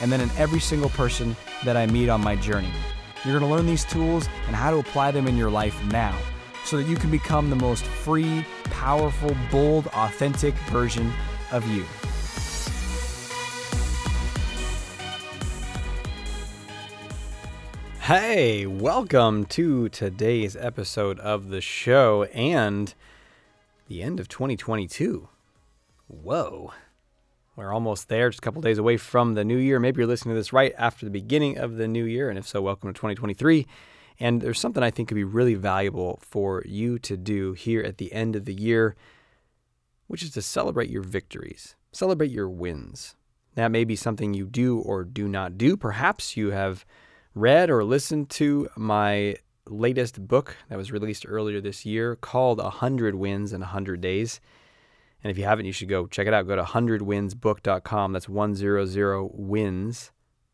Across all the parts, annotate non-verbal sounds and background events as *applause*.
and then in every single person that I meet on my journey. You're going to learn these tools and how to apply them in your life now so that you can become the most free, powerful, bold, authentic version of you. Hey, welcome to today's episode of the show and the end of 2022. Whoa. We're almost there, just a couple days away from the new year. Maybe you're listening to this right after the beginning of the new year, and if so, welcome to 2023. And there's something I think could be really valuable for you to do here at the end of the year, which is to celebrate your victories, celebrate your wins. That may be something you do or do not do. Perhaps you have read or listened to my latest book that was released earlier this year called 100 Wins in 100 Days. And if you haven't, you should go check it out. Go to 100winsbook.com. That's 100 wins,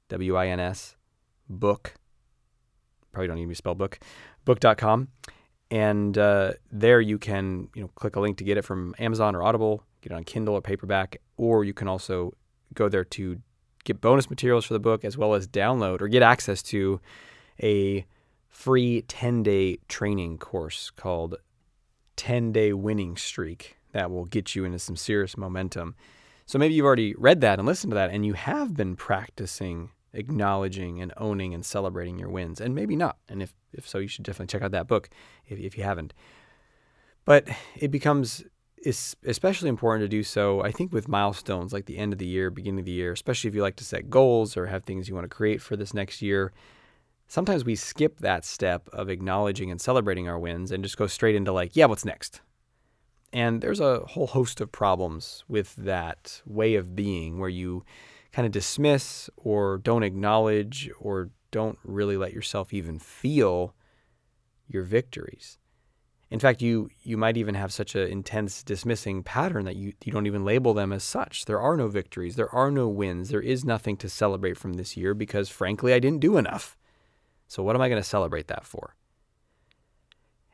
W I N S, book. Probably don't need to spell book, book.com. And uh, there you can you know click a link to get it from Amazon or Audible, get it on Kindle or paperback, or you can also go there to get bonus materials for the book as well as download or get access to a free 10 day training course called 10 Day Winning Streak that will get you into some serious momentum. So maybe you've already read that and listened to that, and you have been practicing acknowledging and owning and celebrating your wins, and maybe not. And if, if so, you should definitely check out that book if, if you haven't. But it becomes especially important to do so, I think, with milestones like the end of the year, beginning of the year, especially if you like to set goals or have things you want to create for this next year. Sometimes we skip that step of acknowledging and celebrating our wins and just go straight into, like, yeah, what's next? And there's a whole host of problems with that way of being where you kind of dismiss or don't acknowledge or don't really let yourself even feel your victories. In fact, you you might even have such an intense dismissing pattern that you, you don't even label them as such. There are no victories, there are no wins, there is nothing to celebrate from this year because frankly I didn't do enough. So what am I going to celebrate that for?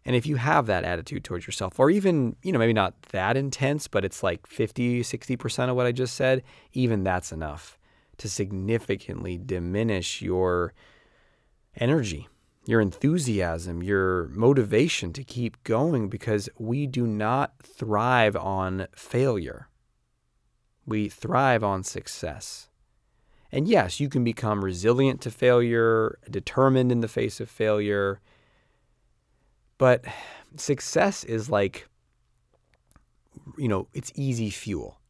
And if you have that attitude towards yourself, or even, you know, maybe not that intense, but it's like 50, 60% of what I just said, even that's enough to significantly diminish your energy, your enthusiasm, your motivation to keep going because we do not thrive on failure. We thrive on success. And yes, you can become resilient to failure, determined in the face of failure but success is like, you know, it's easy fuel,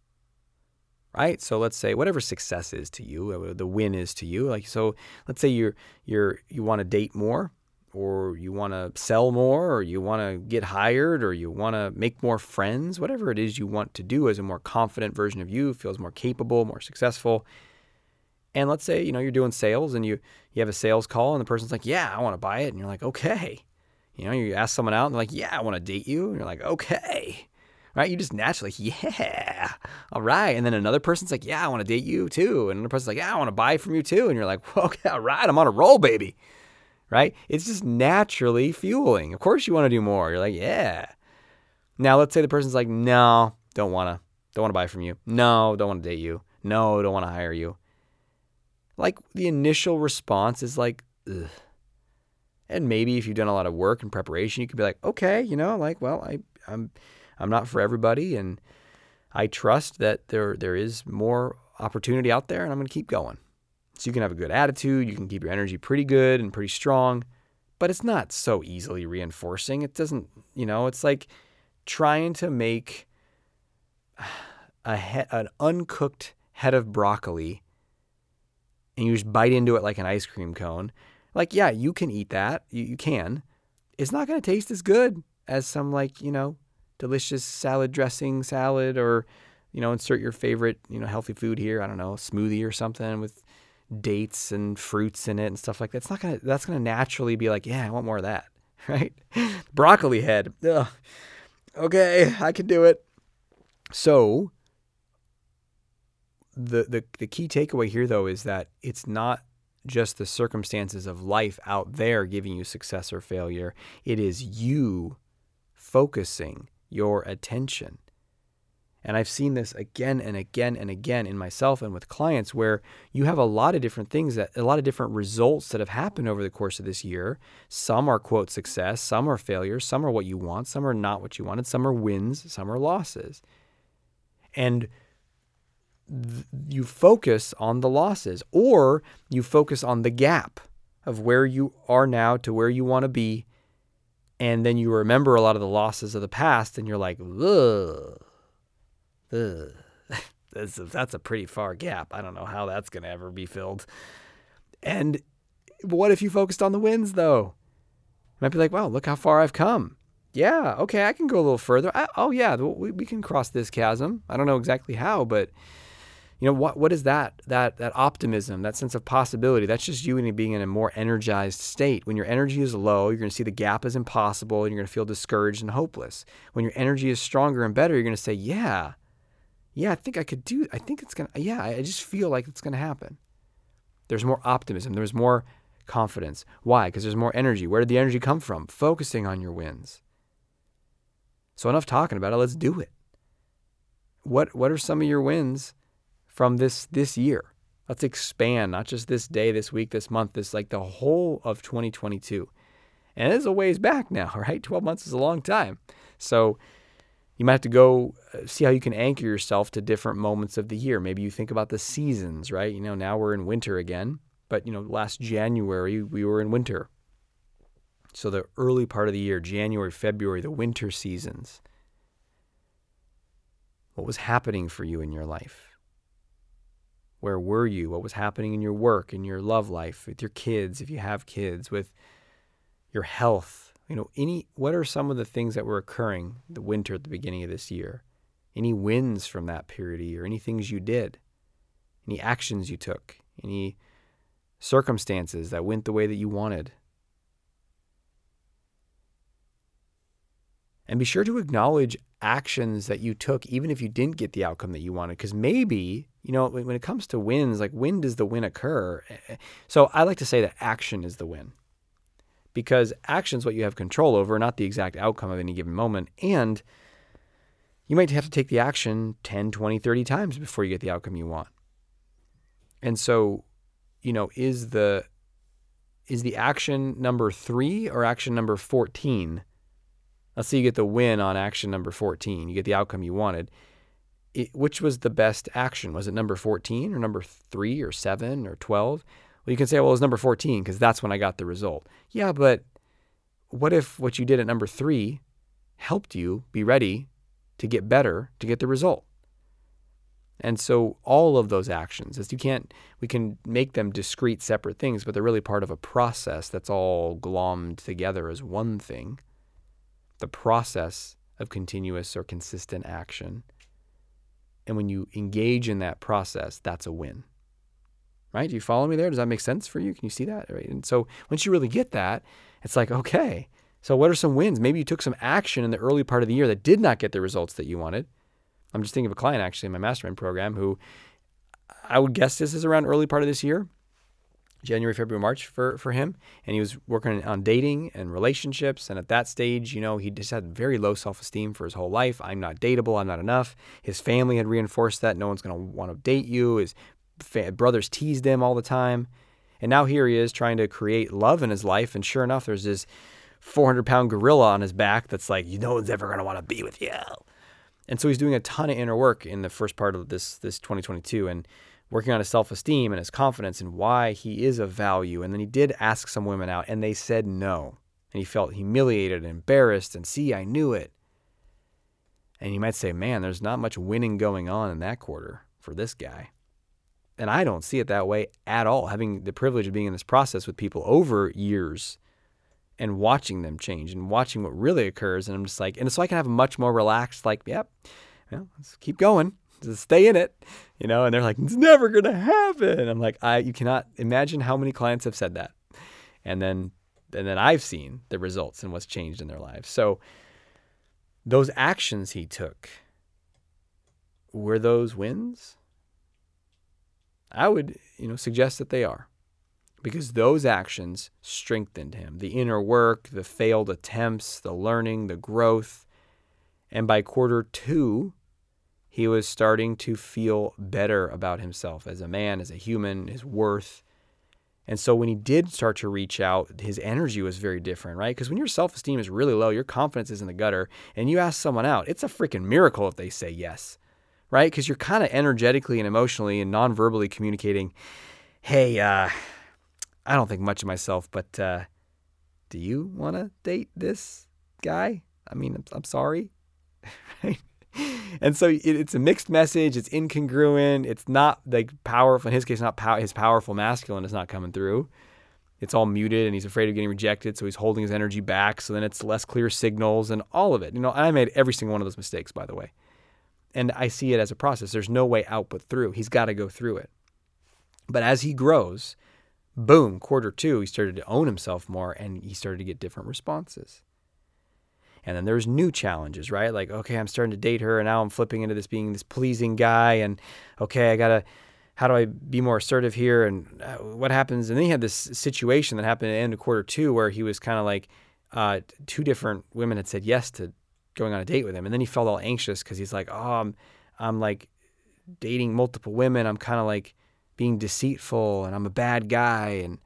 right? So let's say whatever success is to you, uh, the win is to you. Like so, let's say you're you're you want to date more, or you want to sell more, or you want to get hired, or you want to make more friends. Whatever it is you want to do as a more confident version of you, feels more capable, more successful. And let's say you know you're doing sales, and you you have a sales call, and the person's like, "Yeah, I want to buy it," and you're like, "Okay." You know, you ask someone out and they're like, yeah, I want to date you. And you're like, okay. Right? You just naturally, yeah, all right. And then another person's like, yeah, I want to date you too. And another person's like, yeah, I want to buy from you too. And you're like, well, *laughs* okay, all right, I'm on a roll, baby. Right? It's just naturally fueling. Of course you want to do more. You're like, yeah. Now let's say the person's like, no, don't want to, don't want to buy from you. No, don't want to date you. No, don't want to hire you. Like the initial response is like, ugh and maybe if you've done a lot of work and preparation, you could be like, okay, you know, like, well, I, I'm, I'm not for everybody, and I trust that there there is more opportunity out there, and I'm going to keep going. So you can have a good attitude, you can keep your energy pretty good and pretty strong, but it's not so easily reinforcing. It doesn't, you know, it's like trying to make a he- an uncooked head of broccoli and you just bite into it like an ice cream cone like, yeah, you can eat that. You, you can. It's not going to taste as good as some, like, you know, delicious salad dressing salad or, you know, insert your favorite, you know, healthy food here. I don't know, smoothie or something with dates and fruits in it and stuff like that. It's not gonna that's gonna naturally be like, yeah, I want more of that. *laughs* Right? Broccoli head. Ugh. Okay, I can do it. So the, the the key takeaway here though is that it's not just the circumstances of life out there giving you success or failure. It is you focusing your attention. And I've seen this again and again and again in myself and with clients where you have a lot of different things that a lot of different results that have happened over the course of this year. Some are quote success, some are failures, some are what you want, some are not what you wanted, some are wins, some are losses. And th- you focus on the losses or you focus on the gap of where you are now to where you want to be and then you remember a lot of the losses of the past and you're like ugh, ugh. *laughs* that's, a, that's a pretty far gap. I don't know how that's going to ever be filled. And what if you focused on the wins though? You might be like wow look how far i've come. Yeah okay i can go a little further. I, oh yeah we, we can cross this chasm. I don't know exactly how but you know what what is that that that optimism that sense of possibility? That's just you being in a more energized state. When your energy is low you're going to see the gap is impossible and you're going to feel discouraged and hopeless. When your energy is stronger and better you're going to say yeah. Yeah i think i could do i think it's going to yeah i just feel like it's going to happen. There's more optimism. There's more confidence. Why? Because there's more energy. Where did the energy come from? Focusing on your wins. So enough talking about it. Let's do it. What what are some of your wins from this this year. Let's expand, not just this day, this week, this month, this like the whole of 2022. And it's a ways back now, *laughs* right? 12 months is a long time. So you might have to go uh, see how you can anchor yourself to different moments of the year. Maybe you think about the seasons, right? You know, now we're in winter again, but you know, last January we were in winter. So the early part of the year, January, February, the winter seasons. What was happening for you in your life? Where were you? What was happening in your work, in your love life, with your kids, if you have kids, with your health? You know, any what are some of the things that were occurring the winter at the beginning of this year? Any wins from that period of year? Any things you did? Any actions you took? Any circumstances that went the way that you wanted? And be sure to acknowledge actions that you took, even if you didn't get the outcome that you wanted. Because maybe, you know, when it comes to wins, like when does the win occur? Eh, eh, so I like to say that action is the win. Because action is what you have control over, not the exact outcome of any given moment. And you might have to take the action 10, 20, 30 times before you get the outcome you want. And so, you know, is the is the action number 3 or action number 14 Let's say you get the win on action number 14. You get the outcome you wanted. It, which was the best action? Was it number 14 or number 3 or 7 or 12? Well, you can say, well, it was number 14 because that's when I got the result. Yeah, but what if what you did at number 3 helped you be ready to get better to get the result? And so all of those actions, as you can't, we can make them discrete, separate things, but they're really part of a process that's all glommed together as one thing the process of continuous or consistent action. And when you engage in that process, that's a win. Right? Do you follow me there? Does that make sense for you? Can you see that? Right? And so once you really get that, it's like, okay, so what are some wins? Maybe you took some action in the early part of the year that did not get the results that you wanted. I'm just thinking of a client actually in my mastermind program who I would guess this is around early part of this year. January, February, March for, for him. And he was working on dating and relationships. And at that stage, you know, he just had very low self esteem for his whole life. I'm not dateable. I'm not enough. His family had reinforced that. No one's going to want to date you. His fa- brothers teased him all the time. And now here he is trying to create love in his life. And sure enough, there's this 400 pound gorilla on his back that's like, no one's ever going to want to be with you. And so he's doing a ton of inner work in the first part of this, this 2022. And working on his self esteem and his confidence and why he is of value. And then he did ask some women out, and they said no. And he felt humiliated and embarrassed, and see, I knew it. And you might say, man, there's not much winning going on in that quarter for this guy. And I don't see it that way at all. Having the privilege of being in this process with people over years and watching them change and watching what really occurs. And I'm just like, and so I can have a much more relaxed, like, yep, well, let's keep going. Just stay in it, you know. And they're like, it's never gonna happen. I'm like, I you cannot imagine how many clients have said that, and then and then I've seen the results and what's changed in their lives. So those actions he took were those wins? I would, you know, suggest that they are. Because those actions strengthened him. The inner work, the failed attempts, the learning, the growth. And by quarter 2, he was starting to feel better about himself as a man, as a human, his worth. And so when he did start to reach out, his energy was very different, right? Because when your self esteem is really low, your confidence is in the gutter, and you ask someone out, it's a freaking miracle if they say yes right? Because you're kind of energetically and emotionally and non-verbally communicating, hey, uh, I don't think much of myself, but uh, do you want to date this guy? I mean, I'm, I'm sorry. *laughs* right? And so it, it's a mixed message. It's incongruent. It's not like powerful. In his case, not pow- his powerful masculine is not coming through. It's all muted, and he's afraid of getting rejected, so he's holding his energy back. So then it's less clear signals, and all of it. You know, I made every single one of those mistakes, by the way. And I see it as a process. There's no way out but through. He's got to go through it. But as he grows, boom, quarter two, he started to own himself more and he started to get different responses. And then there's new challenges, right? Like, okay, I'm starting to date her and now I'm flipping into this being this pleasing guy. And okay, I got to, how do I be more assertive here? And uh, what happens? And then he had this situation that happened at the end of quarter two where he was kind of like, uh, two different women had said yes to going on a date with him. And then he felt all anxious because he's like, oh, I'm, I'm like dating multiple women. I'm kind of like being deceitful and I'm a bad guy. And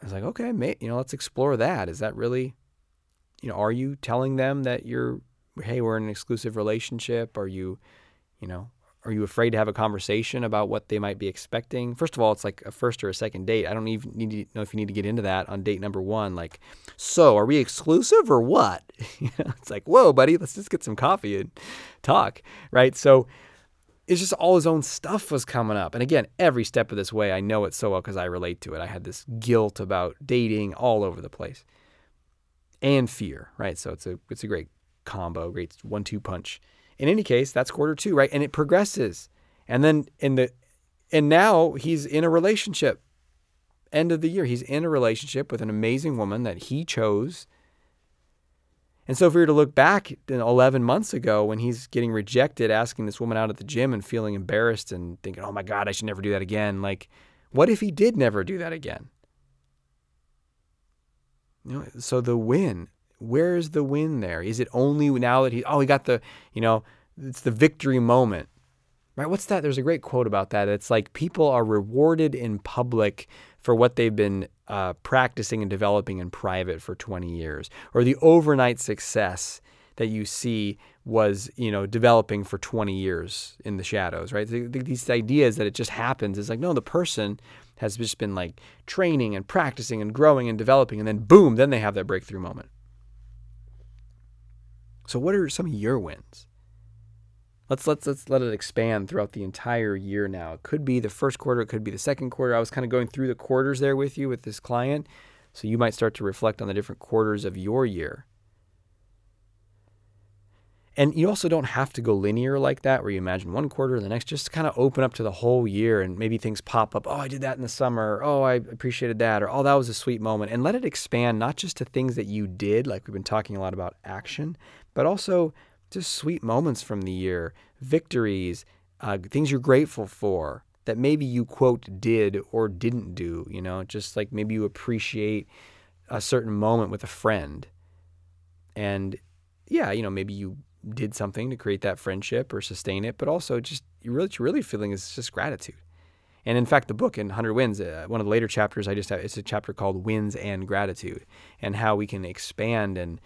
I was like, okay, mate, you know, let's explore that. Is that really, you know, are you telling them that you're, hey, we're in an exclusive relationship? Are you, you know, are you afraid to have a conversation about what they might be expecting? First of all, it's like a first or a second date. I don't even need to know if you need to get into that on date number one. Like, so are we exclusive or what? *laughs* it's like, whoa, buddy, let's just get some coffee and talk, right? So it's just all his own stuff was coming up. And again, every step of this way, I know it so well because I relate to it. I had this guilt about dating all over the place and fear, right? So it's a it's a great combo, great one-two punch in any case, that's quarter two, right? And it progresses. And then in the and now he's in a relationship. End of the year, he's in a relationship with an amazing woman that he chose. And so if we were to look back 11 months ago when he's getting rejected, asking this woman out at the gym and feeling embarrassed and thinking, oh my God, I should never do that again. Like, what if he did never do that again? You know, so the win where is the win there? Is it only now that he, oh, he got the, you know, it's the victory moment, right? What's that? There's a great quote about that. It's like people are rewarded in public for what they've been uh, practicing and developing in private for 20 years, or the overnight success that you see was, you know, developing for 20 years in the shadows, right? These ideas that it just happens is like, no, the person has just been like training and practicing and growing and developing, and then boom, then they have that breakthrough moment. So what are some of your wins? Let's let's let's let it expand throughout the entire year now. It could be the first quarter, it could be the second quarter. I was kind of going through the quarters there with you with this client. So you might start to reflect on the different quarters of your year. And you also don't have to go linear like that, where you imagine one quarter the next, just kind of open up to the whole year and maybe things pop up. Oh, I did that in the summer. Oh, I appreciated that. Or, oh, that was a sweet moment. And let it expand not just to things that you did, like we've been talking a lot about action, but also just sweet moments from the year, victories, uh, things you're grateful for that maybe you, quote, did or didn't do. You know, just like maybe you appreciate a certain moment with a friend. And yeah, you know, maybe you did something to create that friendship or sustain it, but also just you really, you're really feeling is just gratitude. And in fact, the book in 100 Wins, uh, one of the later chapters, I just have, it's a chapter called Wins and Gratitude and how we can expand. And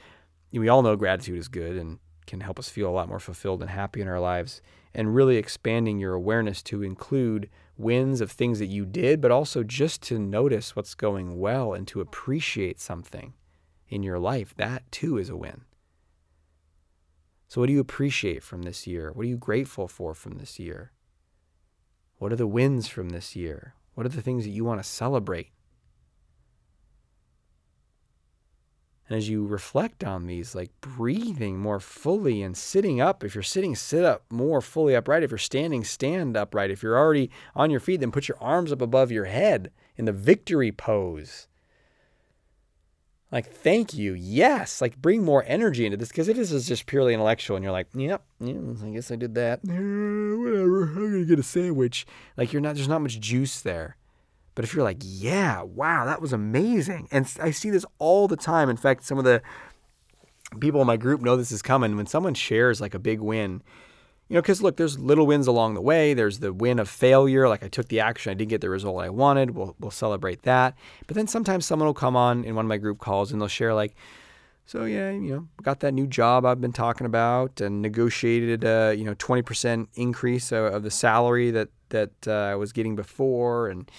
we all know gratitude is good and can help us feel a lot more fulfilled and happy in our lives. And really expanding your awareness to include wins of things that you did, but also just to notice what's going well and to appreciate something in your life. That too is a win. So, what do you appreciate from this year? What are you grateful for from this year? What are the wins from this year? What are the things that you want to celebrate? And as you reflect on these, like breathing more fully and sitting up, if you're sitting, sit up more fully upright. If you're standing, stand upright. If you're already on your feet, then put your arms up above your head in the victory pose. Like, thank you. Yes. Like, bring more energy into this. Because if this is just purely intellectual and you're like, yep, yeah, I guess I did that. whatever. *laughs* I'm going to get a sandwich. Like, you're not, there's not much juice there. But if you're like, yeah, wow, that was amazing. And I see this all the time. In fact, some of the people in my group know this is coming. When someone shares like a big win, you know, because look, there's little wins along the way. There's the win of failure, like I took the action, I didn't get the result I wanted. We'll we'll celebrate that. But then sometimes someone will come on in one of my group calls and they'll share like, so yeah, you know, got that new job I've been talking about and negotiated a you know 20% increase of the salary that that uh, I was getting before and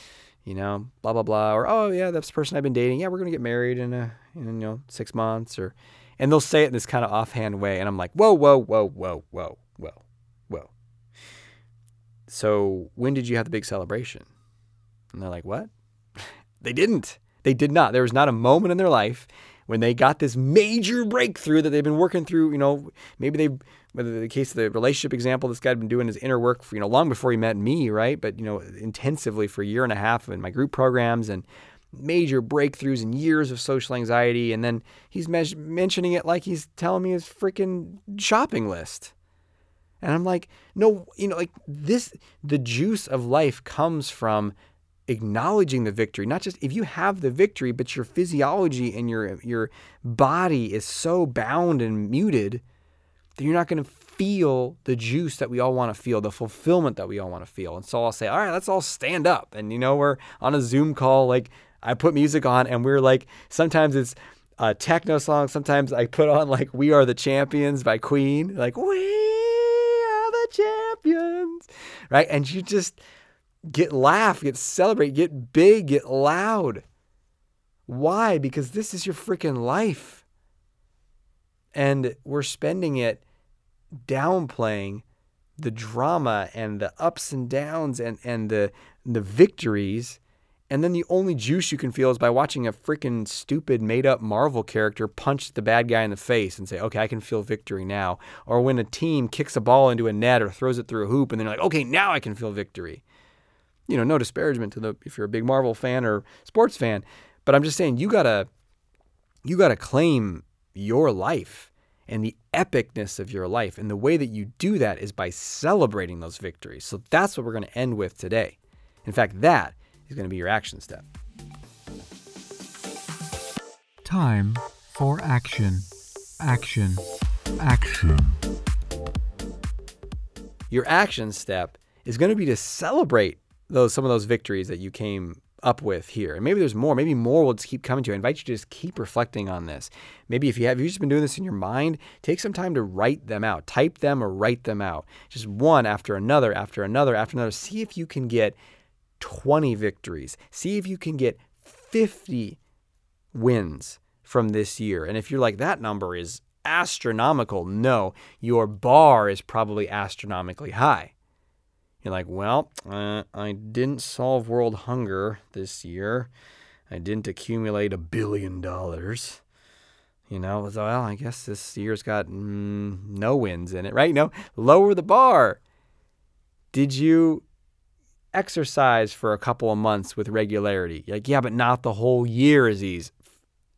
you know blah blah blah or oh yeah that's the person I've been dating yeah we're gonna get married in a in you know six months or and they'll say it in this kind of offhand way and I'm like whoa whoa whoa whoa whoa whoa so when did you have the big celebration? And they're like, what? *laughs* they didn't. They did not. There was not a moment in their life when they got this major breakthrough that they've been working through. You know, maybe they, whether the case of the relationship example, this guy had been doing his inner work for, you know, long before he met me, right? But, you know, intensively for a year and a half in my group programs and major breakthroughs and years of social anxiety. And then he's me- mentioning it like he's telling me his freaking shopping list. And I'm like, no, you know, like this, the juice of life comes from acknowledging the victory. Not just if you have the victory, but your physiology and your your body is so bound and muted that you're not going to feel the juice that we all want to feel, the fulfillment that we all want to feel. And so I'll say, all right, let's all stand up. And you know, we're on a Zoom call, like I put music on, and we're like, sometimes it's a techno song, sometimes I put on like "We Are the Champions" by Queen, like we champions, right? And you just get laugh, get celebrate, get big, get loud. Why? Because this is your freaking life. And we're spending it downplaying the drama and the ups and downs and, and the, the victories and then the only juice you can feel is by watching a freaking stupid made up Marvel character punch the bad guy in the face and say, okay, I can feel victory now. Or when a team kicks a ball into a net or throws it through a hoop and then you're like, okay, now I can feel victory. You know, no disparagement to the if you're a big Marvel fan or sports fan, but I'm just saying you gotta you gotta claim your life and the epicness of your life. And the way that you do that is by celebrating those victories. So that's what we're going to end with today. In fact, that is going to be your action step. Time for action. Action. Action. Your action step is going to be to celebrate those some of those victories that you came up with here. And maybe there's more. Maybe more will just keep coming to you. I invite you to just keep reflecting on this. Maybe if you have, if you've just been doing this in your mind, take some time to write them out. Type them or write them out. Just one after another, after another, after another. See if you can get 20 victories. See if you can get 50 wins from this year. And if you're like, that number is astronomical, no, your bar is probably astronomically high. You're like, well, uh, I didn't solve world hunger this year. I didn't accumulate a billion dollars. You know, well, I guess this year's got mm, no wins in it, right? No, lower the bar. Did you exercise for a couple of months with regularity. Like, yeah, but not the whole year, Aziz.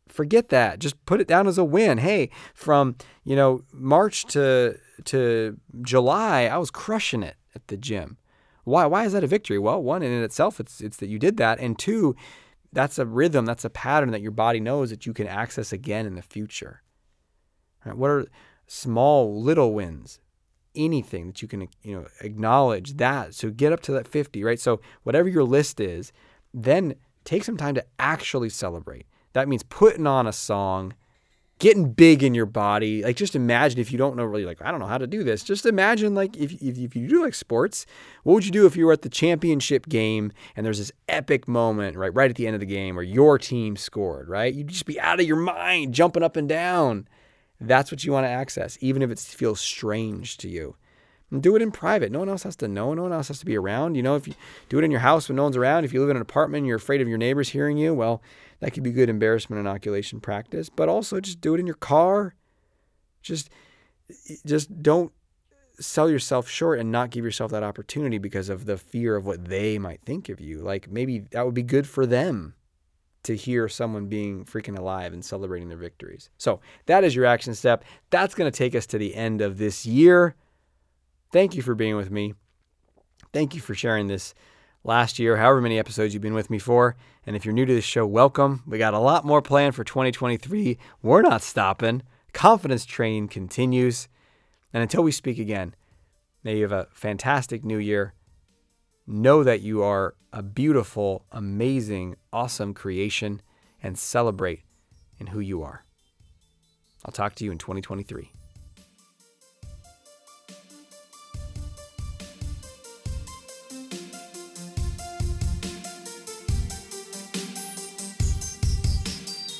Forget that. Just put it down as a win. Hey, from you know March to to July, I was crushing it at the gym. Why? Why is that a victory? Well, one in itself, it's it's that you did that, and two, that's a rhythm, that's a pattern that your body knows that you can access again in the future. Right? What are small little wins? Anything that you can you know acknowledge that. So get up to that 50 right? So whatever your list is then take some time to actually celebrate. That means putting on a song getting big in your body. Like just imagine if you don't know really like i don't know how to do this. Just imagine like if, if, if you do like sports what would you do if you were at the championship game and there's this epic moment right right at the end of the game where your team scored right? You'd just be out of your mind jumping up and down that's what you want to access, even if it feels strange to you. And do it in private. No one else has to know. No one else has to be around. You know, if you do it in your house when no one's around, if you live in an apartment and you're afraid of your neighbors hearing you, well, that could be good embarrassment inoculation practice. But also just do it in your car. Just just don't sell yourself short and not give yourself that opportunity because of the fear of what they might think of you. Like maybe that would be good for them to hear someone being freaking alive and celebrating their victories. So that is your action step. That's going to take us to the end of this year. Thank you for being with me. Thank you for sharing this last year, however many episodes you've been with me for. And if you're new to this show, welcome. We got a lot more planned for 2023. We're not stopping. Confidence training continues. And until we speak again, may you have a fantastic new year. Know that you are a beautiful, amazing, awesome creation and celebrate in who you are. I'll talk to you in 2023.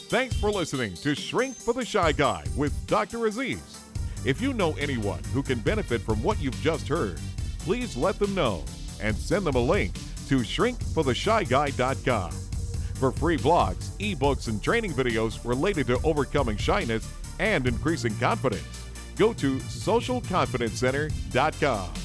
Thanks for listening to Shrink for the Shy Guy with Dr. Aziz. If you know anyone who can benefit from what you've just heard, please let them know and send them a link to shrinkfortheshyguy.com. For free blogs, ebooks, and training videos related to overcoming shyness and increasing confidence, go to socialconfidencecenter.com.